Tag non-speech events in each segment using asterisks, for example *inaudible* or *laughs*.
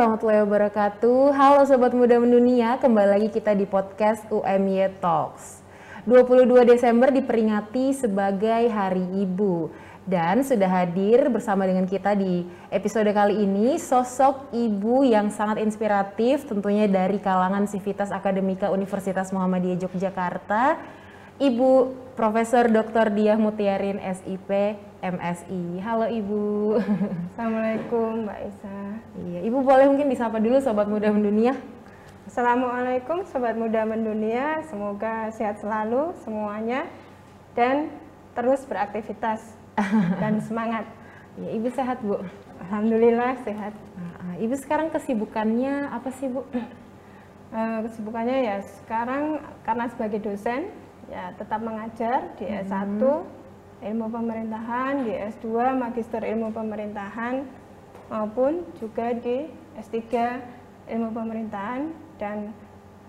Warahmatullahi wabarakatuh. Halo Sobat Muda Mendunia, kembali lagi kita di podcast UMY Talks. 22 Desember diperingati sebagai Hari Ibu. Dan sudah hadir bersama dengan kita di episode kali ini sosok ibu yang sangat inspiratif tentunya dari kalangan Sivitas Akademika Universitas Muhammadiyah Yogyakarta, Ibu Profesor Dr. Diah Mutiarin SIP MSI. Halo Ibu. *laughs* Assalamualaikum Mbak Isa. Iya, Ibu boleh mungkin disapa dulu Sobat Muda Mendunia. Assalamualaikum Sobat Muda Mendunia, semoga sehat selalu semuanya dan terus beraktivitas *laughs* dan semangat. Ya, Ibu sehat Bu? Alhamdulillah sehat. Nah, Ibu sekarang kesibukannya apa sih Bu? Uh, kesibukannya ya sekarang karena sebagai dosen ya tetap mengajar di S1 hmm. ilmu pemerintahan, di S2 Magister Ilmu Pemerintahan maupun juga di S3 Ilmu Pemerintahan. Dan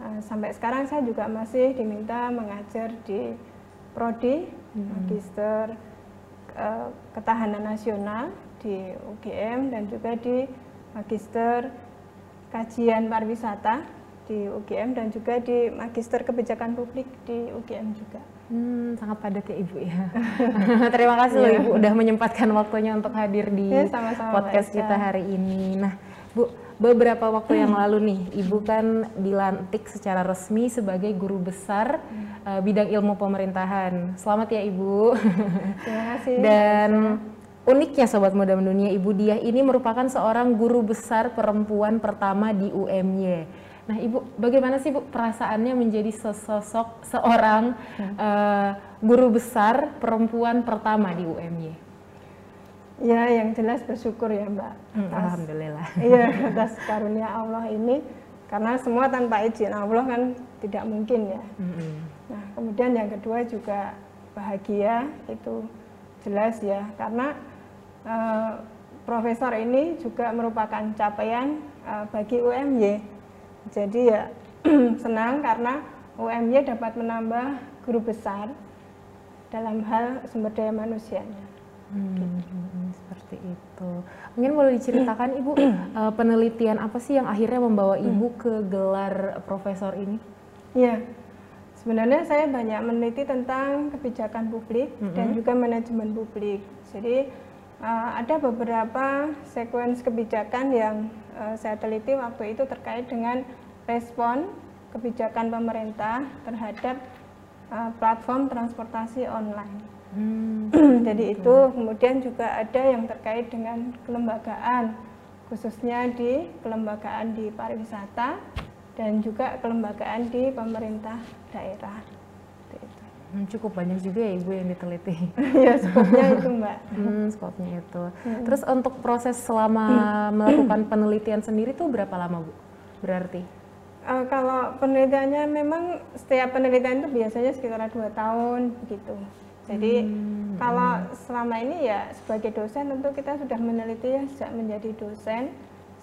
uh, sampai sekarang saya juga masih diminta mengajar di prodi hmm. Magister uh, Ketahanan Nasional di UGM dan juga di Magister Kajian Pariwisata di UGM dan juga di Magister Kebijakan Publik di UGM juga. Hmm, sangat padat ya Ibu ya. *laughs* Terima kasih loh iya. Ibu udah menyempatkan waktunya untuk hadir di ya, sama -sama podcast kita hari ini. Nah, Bu, beberapa waktu yang lalu nih, Ibu kan dilantik secara resmi sebagai guru besar hmm. uh, bidang ilmu pemerintahan. Selamat ya Ibu. *laughs* Terima kasih. Dan uniknya Sobat Muda Mendunia, Ibu Diah ini merupakan seorang guru besar perempuan pertama di UMY Nah, Ibu, bagaimana sih Bu perasaannya menjadi sesosok seorang hmm. uh, guru besar perempuan pertama di UMY? Ya, yang jelas bersyukur ya, Mbak. Hmm, atas, Alhamdulillah. *laughs* Iya, atas karunia Allah ini karena semua tanpa izin Allah kan tidak mungkin ya. Hmm. Nah, kemudian yang kedua juga bahagia itu jelas ya karena uh, profesor ini juga merupakan capaian uh, bagi UMY jadi ya *clears throat* senang karena UMY dapat menambah guru besar dalam hal sumber daya manusianya. Hmm, gitu. seperti itu. Mungkin boleh diceritakan Ibu uh, *clears throat* penelitian apa sih yang akhirnya membawa hmm. Ibu ke gelar profesor ini? Ya, sebenarnya saya banyak meneliti tentang kebijakan publik -hmm. dan juga manajemen publik. Jadi uh, ada beberapa sekuens kebijakan yang uh, saya teliti waktu itu terkait dengan respon kebijakan pemerintah terhadap uh, platform transportasi online. Hmm, *clears throat* Jadi itu kemudian juga ada yang terkait dengan kelembagaan, khususnya di kelembagaan di pariwisata dan juga kelembagaan di pemerintah daerah. Hmm, cukup banyak juga ya ibu yang diteliti. *laughs* ya skopnya itu mbak. Hmm, skopnya itu. Hmm. Terus untuk proses selama *clears throat* melakukan penelitian sendiri tuh berapa lama bu? Berarti? Uh, kalau penelitiannya memang setiap penelitian itu biasanya sekitar dua tahun begitu. Jadi hmm. kalau selama ini ya sebagai dosen tentu kita sudah meneliti ya sejak menjadi dosen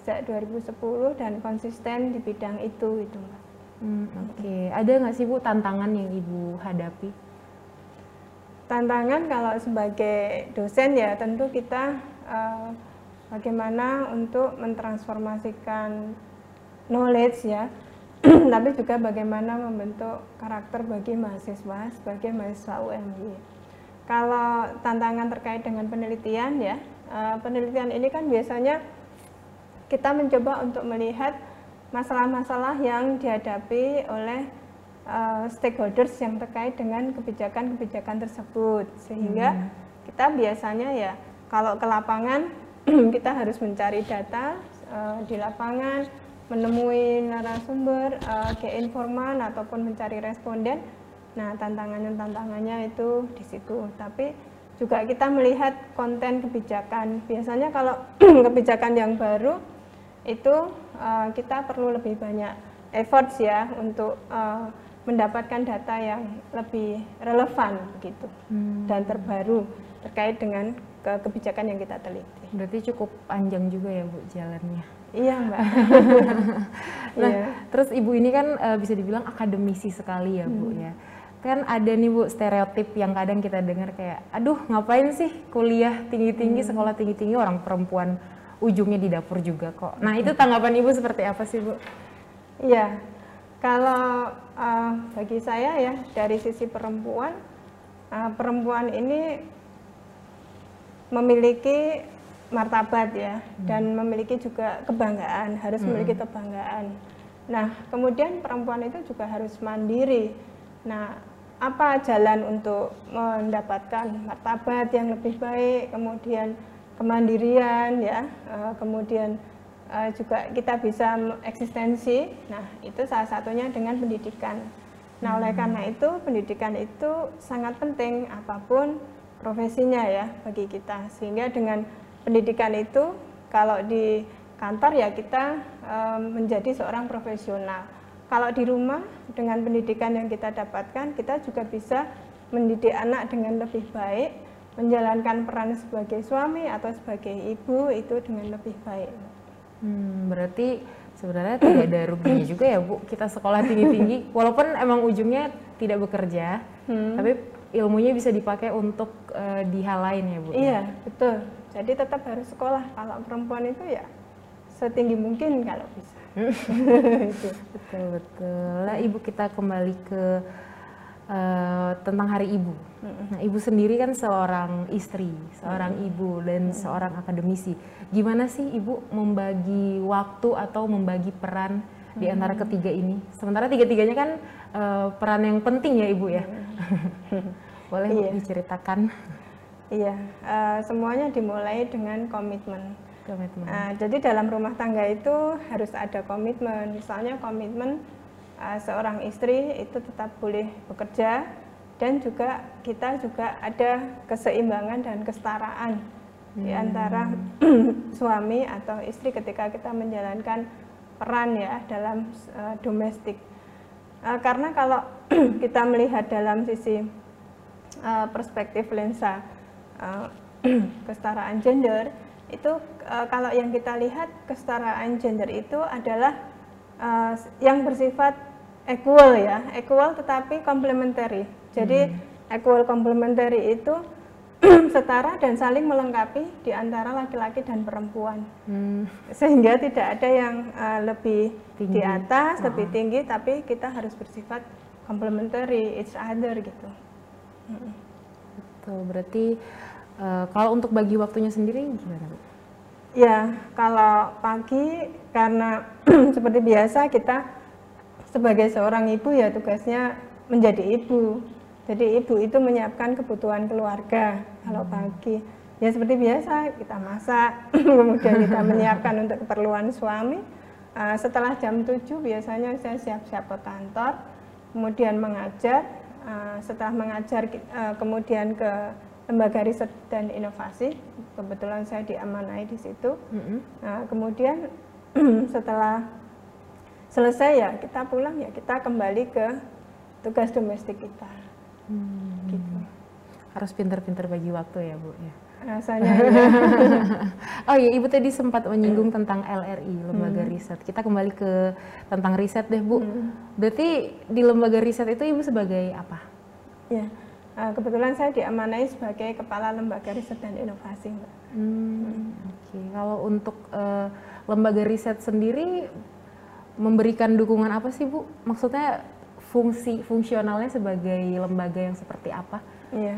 sejak 2010 dan konsisten di bidang itu itu. Hmm, Oke, okay. ada nggak sih Bu tantangan yang Ibu hadapi? Tantangan kalau sebagai dosen ya tentu kita uh, bagaimana untuk mentransformasikan knowledge ya, *clears throat* tapi juga bagaimana membentuk karakter bagi mahasiswa sebagai mahasiswa UMY. Kalau tantangan terkait dengan penelitian ya, uh, penelitian ini kan biasanya kita mencoba untuk melihat masalah-masalah yang dihadapi oleh uh, stakeholders yang terkait dengan kebijakan-kebijakan tersebut sehingga hmm. kita biasanya ya kalau ke lapangan *clears throat* kita harus mencari data uh, di lapangan menemui narasumber uh, ke informan ataupun mencari responden nah tantangannya tantangannya itu di situ tapi juga kita melihat konten kebijakan biasanya kalau *clears throat* kebijakan yang baru itu uh, kita perlu lebih banyak efforts ya untuk uh, mendapatkan data yang lebih relevan begitu hmm. dan terbaru terkait dengan ke kebijakan yang kita teliti. Berarti cukup panjang juga ya Bu jalannya. Iya Mbak. *laughs* nah, iya. terus Ibu ini kan uh, bisa dibilang akademisi sekali ya Bu hmm. ya. Kan ada nih Bu stereotip yang kadang kita dengar kayak aduh ngapain sih kuliah tinggi-tinggi hmm. sekolah tinggi-tinggi orang perempuan ujungnya di dapur juga kok. Nah itu tanggapan ibu seperti apa sih bu? Iya, kalau uh, bagi saya ya dari sisi perempuan, uh, perempuan ini memiliki martabat ya hmm. dan memiliki juga kebanggaan, harus hmm. memiliki kebanggaan. Nah, kemudian perempuan itu juga harus mandiri. Nah, apa jalan untuk mendapatkan martabat yang lebih baik, kemudian kemandirian ya, uh, kemudian uh, juga kita bisa eksistensi. Nah, itu salah satunya dengan pendidikan. Nah, oleh hmm. karena itu pendidikan itu sangat penting apa pun profesinya ya bagi kita. Sehingga dengan pendidikan itu kalau di kantor ya kita um, menjadi seorang profesional. Kalau di rumah dengan pendidikan yang kita dapatkan kita juga bisa mendidik anak dengan lebih baik, menjalankan peran sebagai suami atau sebagai ibu itu dengan lebih baik. Hmm, berarti sebenarnya tidak ada ruginya juga ya Bu kita sekolah tinggi-tinggi walaupun emang ujungnya tidak bekerja, hmm. tapi ilmunya bisa dipakai untuk uh, di hal lain ya Bu. Iya, betul. Jadi tetap harus sekolah. Kalau perempuan itu ya setinggi mungkin kalau bisa. *laughs* betul betul. Nah, Ibu kita kembali ke uh, tentang Hari Ibu. Nah, Ibu sendiri kan seorang istri, seorang ibu dan seorang akademisi. Gimana sih Ibu membagi waktu atau membagi peran di antara ketiga ini? Sementara tiga-tiganya kan uh, peran yang penting ya Ibu ya. *laughs* Boleh iya. diceritakan? Iya, uh, semuanya dimulai dengan komitmen. Komitmen. Uh, jadi dalam rumah tangga itu harus ada komitmen. Misalnya komitmen uh, seorang istri itu tetap boleh bekerja dan juga kita juga ada keseimbangan dan kesetaraan hmm. di antara *clears throat* suami atau istri ketika kita menjalankan peran ya dalam uh, domestik. Uh, karena kalau *clears throat* kita melihat dalam sisi uh, perspektif lensa uh, *clears throat* kesetaraan gender itu uh, kalau yang kita lihat kesetaraan gender itu adalah uh, yang bersifat equal ya equal tetapi complementary jadi hmm. equal complementary itu *clears throat* setara dan saling melengkapi di antara laki-laki dan perempuan hmm. sehingga tidak ada yang uh, lebih tinggi. di atas oh. lebih tinggi tapi kita harus bersifat complementary each other gitu hmm gitu. Berarti uh, kalau untuk bagi waktunya sendiri gimana Bu? Ya, kalau pagi karena *clears throat* seperti biasa kita sebagai seorang ibu ya tugasnya menjadi ibu. Jadi ibu itu menyiapkan kebutuhan keluarga kalau hmm. pagi. Ya seperti biasa kita masak, *clears throat* kemudian kita *laughs* menyiapkan untuk keperluan suami. Uh, setelah jam 7 biasanya saya siap-siap ke kantor, kemudian mengajar, Eh, setelah mengajar uh, kemudian ke lembaga riset dan inovasi kebetulan saya diamanai di situ mm -hmm. nah, kemudian *clears throat* setelah selesai ya kita pulang ya kita kembali ke tugas domestik kita hmm. gitu harus pinter-pinter bagi waktu ya bu ya rasanya ya. *laughs* oh iya ibu tadi sempat menyinggung tentang LRI lembaga hmm. riset kita kembali ke tentang riset deh bu hmm. berarti di lembaga riset itu ibu sebagai apa ya uh, kebetulan saya diamanai sebagai kepala lembaga riset dan inovasi mbak hmm. hmm. oke okay. kalau untuk uh, lembaga riset sendiri memberikan dukungan apa sih bu maksudnya fungsi fungsionalnya sebagai lembaga yang seperti apa? Iya.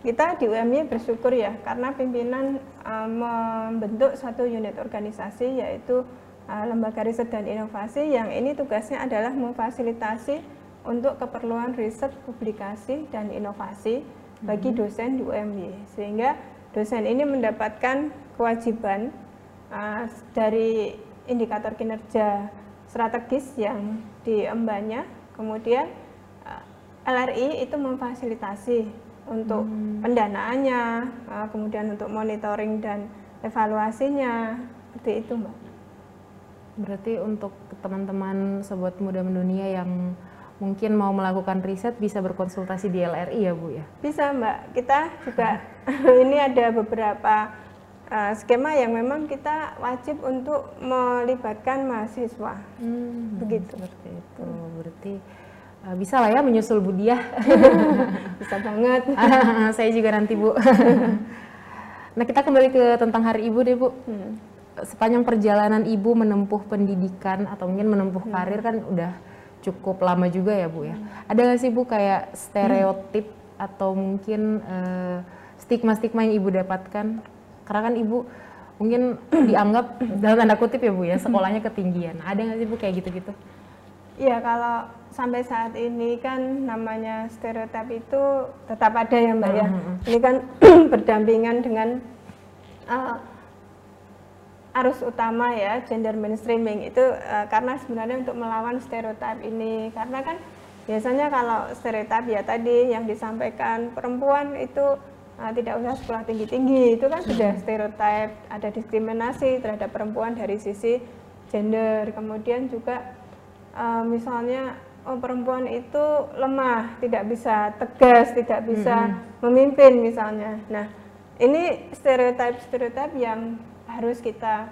Kita di UMY bersyukur ya karena pimpinan uh, membentuk satu unit organisasi yaitu uh, lembaga riset dan inovasi yang ini tugasnya adalah memfasilitasi untuk keperluan riset, publikasi dan inovasi bagi hmm. dosen di UMY sehingga dosen ini mendapatkan kewajiban uh, dari indikator kinerja strategis yang diembannya kemudian uh, LRI itu memfasilitasi untuk hmm. pendanaannya, uh, kemudian untuk monitoring dan evaluasinya, seperti itu, Mbak. Berarti untuk teman-teman sobat muda mendunia yang mungkin mau melakukan riset bisa berkonsultasi di LRI ya, Bu ya? Bisa, Mbak. Kita juga *laughs* ini ada beberapa uh, skema yang memang kita wajib untuk melibatkan mahasiswa. Hmm, Begitu. Seperti itu. Berarti Uh, bisa lah ya menyusul Budia. *laughs* bisa banget. *laughs* saya juga nanti Bu. *laughs* nah kita kembali ke tentang Hari Ibu deh Bu. Hmm. sepanjang perjalanan ibu menempuh pendidikan atau mungkin menempuh hmm. karir kan udah cukup lama juga ya bu ya. Hmm. Ada nggak sih bu kayak stereotip hmm. atau mungkin uh, stigma-stigma yang ibu dapatkan? Karena kan ibu mungkin *clears throat* dianggap dalam tanda kutip ya bu ya sekolahnya ketinggian. Ada nggak sih bu kayak gitu-gitu? Iya kalau sampai saat ini kan namanya stereotip itu tetap ada ya mbak ya. Hmm. Ini kan *clears throat* berdampingan dengan uh, arus utama ya gender mainstreaming itu uh, karena sebenarnya untuk melawan stereotip ini karena kan biasanya kalau stereotip ya tadi yang disampaikan perempuan itu uh, tidak usah sekolah tinggi-tinggi itu kan sudah stereotip ada diskriminasi terhadap perempuan dari sisi gender kemudian juga uh, misalnya oh perempuan itu lemah tidak bisa tegas tidak bisa mm -hmm. memimpin misalnya nah ini stereotip stereotip yang harus kita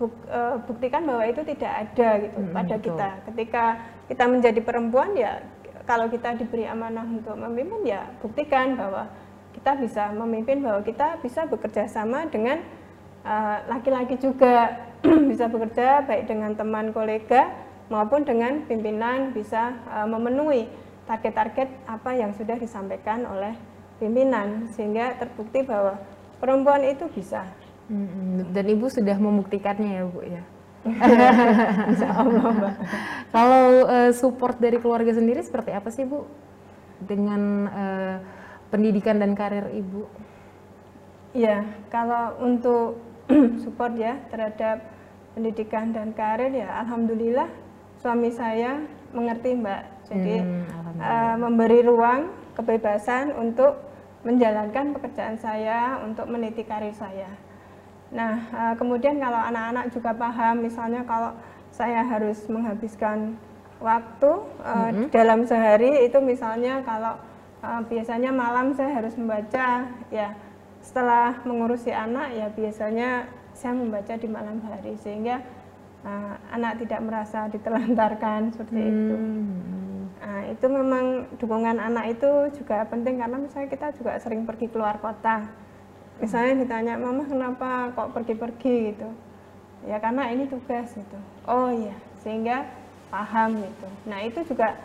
buk, uh, buktikan bahwa itu tidak ada gitu hmm, pada betul. kita. Ketika kita menjadi perempuan ya kalau kita diberi amanah untuk memimpin ya buktikan bahwa kita bisa memimpin bahwa kita bisa bekerja sama dengan eh, laki-laki uh, juga. *clears throat* Bisa bekerja baik dengan teman kolega maupun dengan pimpinan bisa uh, memenuhi target-target apa yang sudah disampaikan oleh pimpinan sehingga terbukti bahwa perempuan itu bisa. Dan ibu sudah membuktikannya ya bu ya. *laughs* Allah Kalau uh, support dari keluarga sendiri seperti apa sih bu? Dengan uh, pendidikan dan karir ibu? Ya kalau untuk *clears throat* support ya terhadap pendidikan dan karir ya alhamdulillah suami saya mengerti mbak. Jadi hmm, uh, memberi ruang kebebasan untuk menjalankan pekerjaan saya untuk meniti karir saya Nah, uh, kemudian kalau anak-anak juga paham, misalnya kalau saya harus menghabiskan waktu uh, mm -hmm. dalam sehari itu misalnya kalau uh, biasanya malam saya harus membaca, ya. Setelah mengurusi anak ya biasanya saya membaca di malam hari sehingga uh, anak tidak merasa ditelantarkan seperti mm -hmm. itu. Nah, itu memang dukungan anak itu juga penting karena misalnya kita juga sering pergi keluar kota. Misalnya ditanya mama kenapa kok pergi-pergi? gitu. Ya karena ini tugas gitu. Oh iya. Sehingga paham gitu. Nah itu juga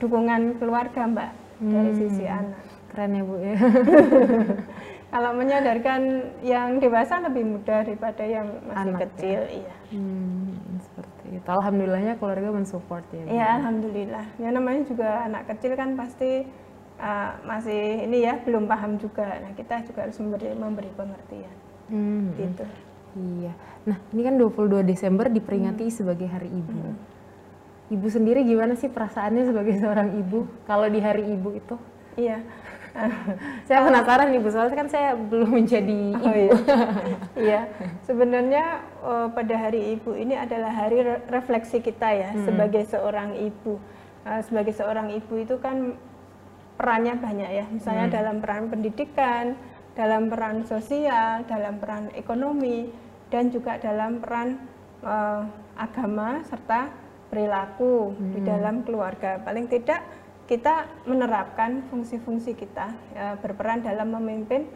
dukungan keluarga mbak hmm. dari sisi anak keren ya bu ya *laughs* kalau menyadarkan yang dewasa lebih mudah daripada yang masih anak, kecil ya? iya hmm, seperti itu alhamdulillahnya keluarga mensupport ya iya alhamdulillah ya namanya juga anak kecil kan pasti uh, masih ini ya belum paham juga. Nah kita juga harus memberi memberi pengertian. Hmm. Gitu. Iya. Nah ini kan 22 Desember diperingati hmm. sebagai Hari Ibu. Hmm. Ibu sendiri gimana sih perasaannya sebagai *laughs* seorang ibu kalau di Hari Ibu itu? Iya. *laughs* saya penasaran ibu soalnya kan saya belum menjadi ibu. Oh, iya. *laughs* iya. Sebenarnya uh, pada hari ibu ini adalah hari re refleksi kita ya hmm. sebagai seorang ibu. Uh, sebagai seorang ibu itu kan perannya banyak ya, misalnya hmm. dalam peran pendidikan, dalam peran sosial, dalam peran ekonomi, dan juga dalam peran uh, agama serta perilaku hmm. di dalam keluarga. Paling tidak kita menerapkan fungsi-fungsi kita ya, berperan dalam memimpin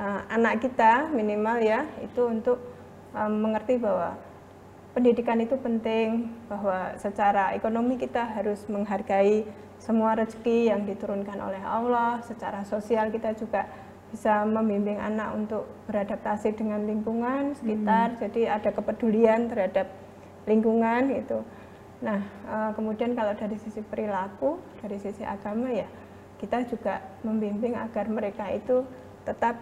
uh, anak kita minimal ya itu untuk um, mengerti bahwa pendidikan itu penting bahwa secara ekonomi kita harus menghargai semua rezeki yang diturunkan oleh Allah secara sosial kita juga bisa membimbing anak untuk beradaptasi dengan lingkungan sekitar hmm. jadi ada kepedulian terhadap lingkungan itu nah eh, kemudian kalau dari sisi perilaku dari sisi agama ya kita juga membimbing agar mereka itu tetap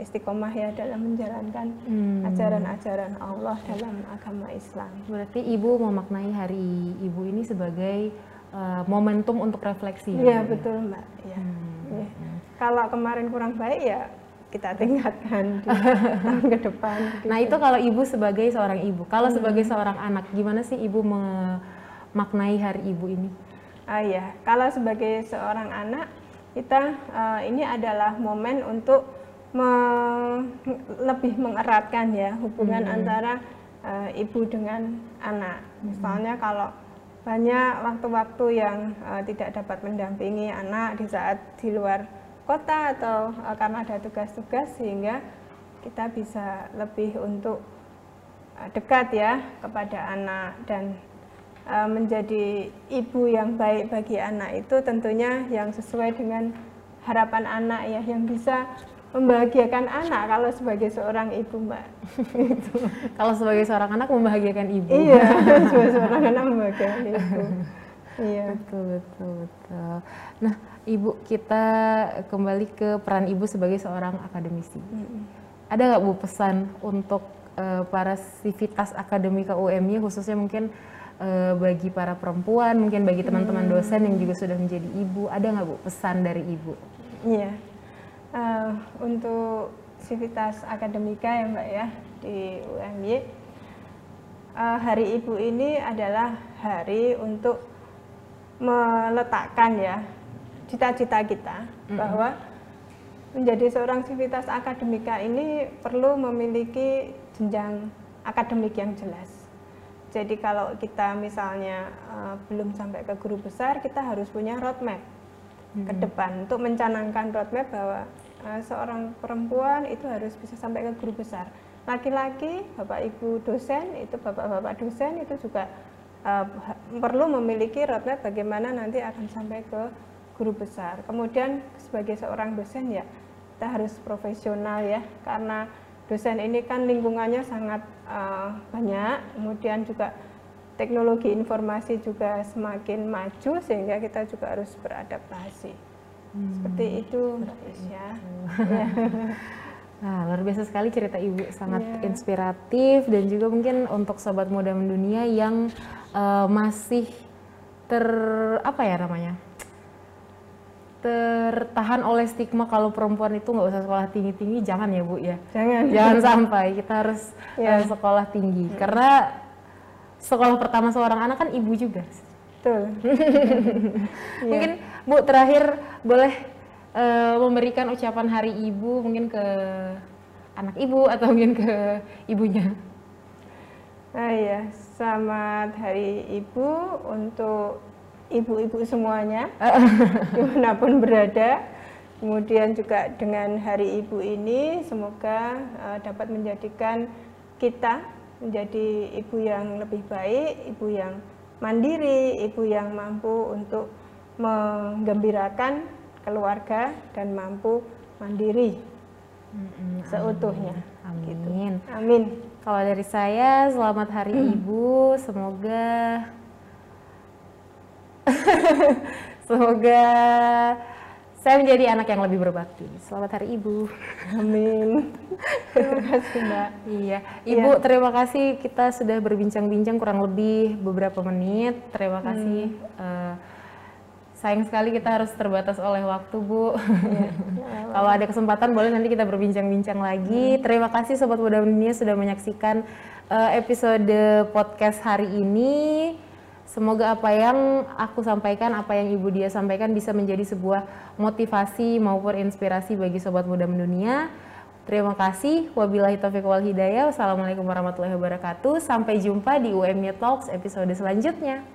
istiqomah ya dalam menjalankan hmm. ajaran-ajaran hmm. Allah dalam agama Islam. Berarti ibu memaknai hari ibu ini sebagai uh, momentum untuk refleksi. Iya betul mbak. Ya. Hmm. Ya. Kalau kemarin kurang baik ya kita tingkatkan di *laughs* tahun ke depan. Gitu. Nah itu kalau ibu sebagai seorang ibu, kalau hmm. sebagai seorang anak, gimana sih ibu memaknai hari ibu ini? Ah ya, kalau sebagai seorang anak kita uh, ini adalah momen untuk me lebih mengeratkan ya hubungan hmm. antara uh, ibu dengan anak. Misalnya hmm. kalau banyak waktu-waktu yang uh, tidak dapat mendampingi anak di saat di luar kota atau uh, karena ada tugas-tugas sehingga kita bisa lebih untuk dekat ya kepada anak dan uh, menjadi ibu yang baik bagi anak itu tentunya yang sesuai dengan harapan anak ya yang bisa membahagiakan anak kalau sebagai seorang ibu mbak. *laughs* Gitu. kalau sebagai seorang anak membahagiakan ibu. Iya *laughs* sebagai seorang anak membahagiakan ibu. Iya. Betul betul betul. Nah ibu kita kembali ke peran ibu sebagai seorang akademisi hmm. ada nggak bu pesan untuk uh, para sivitas akademika UMY khususnya mungkin uh, bagi para perempuan mungkin bagi teman-teman hmm. dosen yang juga sudah menjadi ibu ada nggak bu pesan dari ibu iya uh, untuk sivitas akademika ya Mbak ya di UMY uh, Hari Ibu ini adalah hari untuk meletakkan ya cita-cita kita mm-hmm. bahwa menjadi seorang sivitas akademika ini perlu memiliki jenjang akademik yang jelas. Jadi kalau kita misalnya uh, belum sampai ke guru besar, kita harus punya roadmap hmm. ke depan untuk mencanangkan roadmap bahwa uh, seorang perempuan itu harus bisa sampai ke guru besar. Laki-laki, bapak ibu dosen itu bapak-bapak dosen itu juga uh, perlu memiliki roadmap bagaimana nanti akan sampai ke guru besar. Kemudian sebagai seorang dosen ya kita harus profesional ya karena dosen ini kan lingkungannya sangat uh, banyak, kemudian juga teknologi informasi juga semakin maju sehingga kita juga harus beradaptasi. Hmm. Seperti itu, Isya. ya. *laughs* *laughs* Nah, luar biasa sekali cerita Ibu, sangat yeah. inspiratif dan juga mungkin untuk sobat muda mendunia yang uh, masih ter apa ya namanya? Tertahan oleh stigma kalau perempuan itu nggak usah sekolah tinggi-tinggi jangan ya bu ya. Jangan. Jangan sampai kita harus yeah. uh, sekolah tinggi. Hmm. karena sekolah pertama seorang anak kan ibu juga. Betul. *laughs* Mungkin bu terakhir boleh uh, memberikan ucapan hari ibu mungkin ke anak ibu atau mungkin ke ibunya? Ah ya selamat hari ibu untuk ibu-ibu semuanya *laughs* di mana pun berada. Kemudian juga dengan Hari Ibu ini semoga uh, dapat menjadikan kita menjadi ibu yang lebih baik, ibu yang mandiri, ibu yang mampu untuk menggembirakan keluarga dan mampu mandiri mm-hmm. seutuhnya. Amin. Gitu. Amin. Kalau dari saya, selamat Hari Ibu. Semoga *laughs* Semoga saya menjadi anak yang lebih berbakti. Selamat Hari Ibu. Amin. terima kasih Mbak. Iya, Ibu ya. terima kasih kita sudah berbincang-bincang kurang lebih beberapa menit. Terima kasih. Hmm. Uh, sayang sekali kita harus terbatas oleh waktu Bu. Ya. *laughs* Kalau ada kesempatan boleh nanti kita berbincang-bincang lagi. Hmm. Terima kasih Sobat Muda Dunia sudah menyaksikan uh, episode podcast hari ini. Semoga apa yang aku sampaikan, apa yang Ibu Dia sampaikan bisa menjadi sebuah motivasi maupun inspirasi bagi sobat muda mendunia. Terima kasih. Wabillahi taufiq wal hidayah. Wassalamualaikum warahmatullahi wabarakatuh. Sampai jumpa di UMY Talks episode selanjutnya.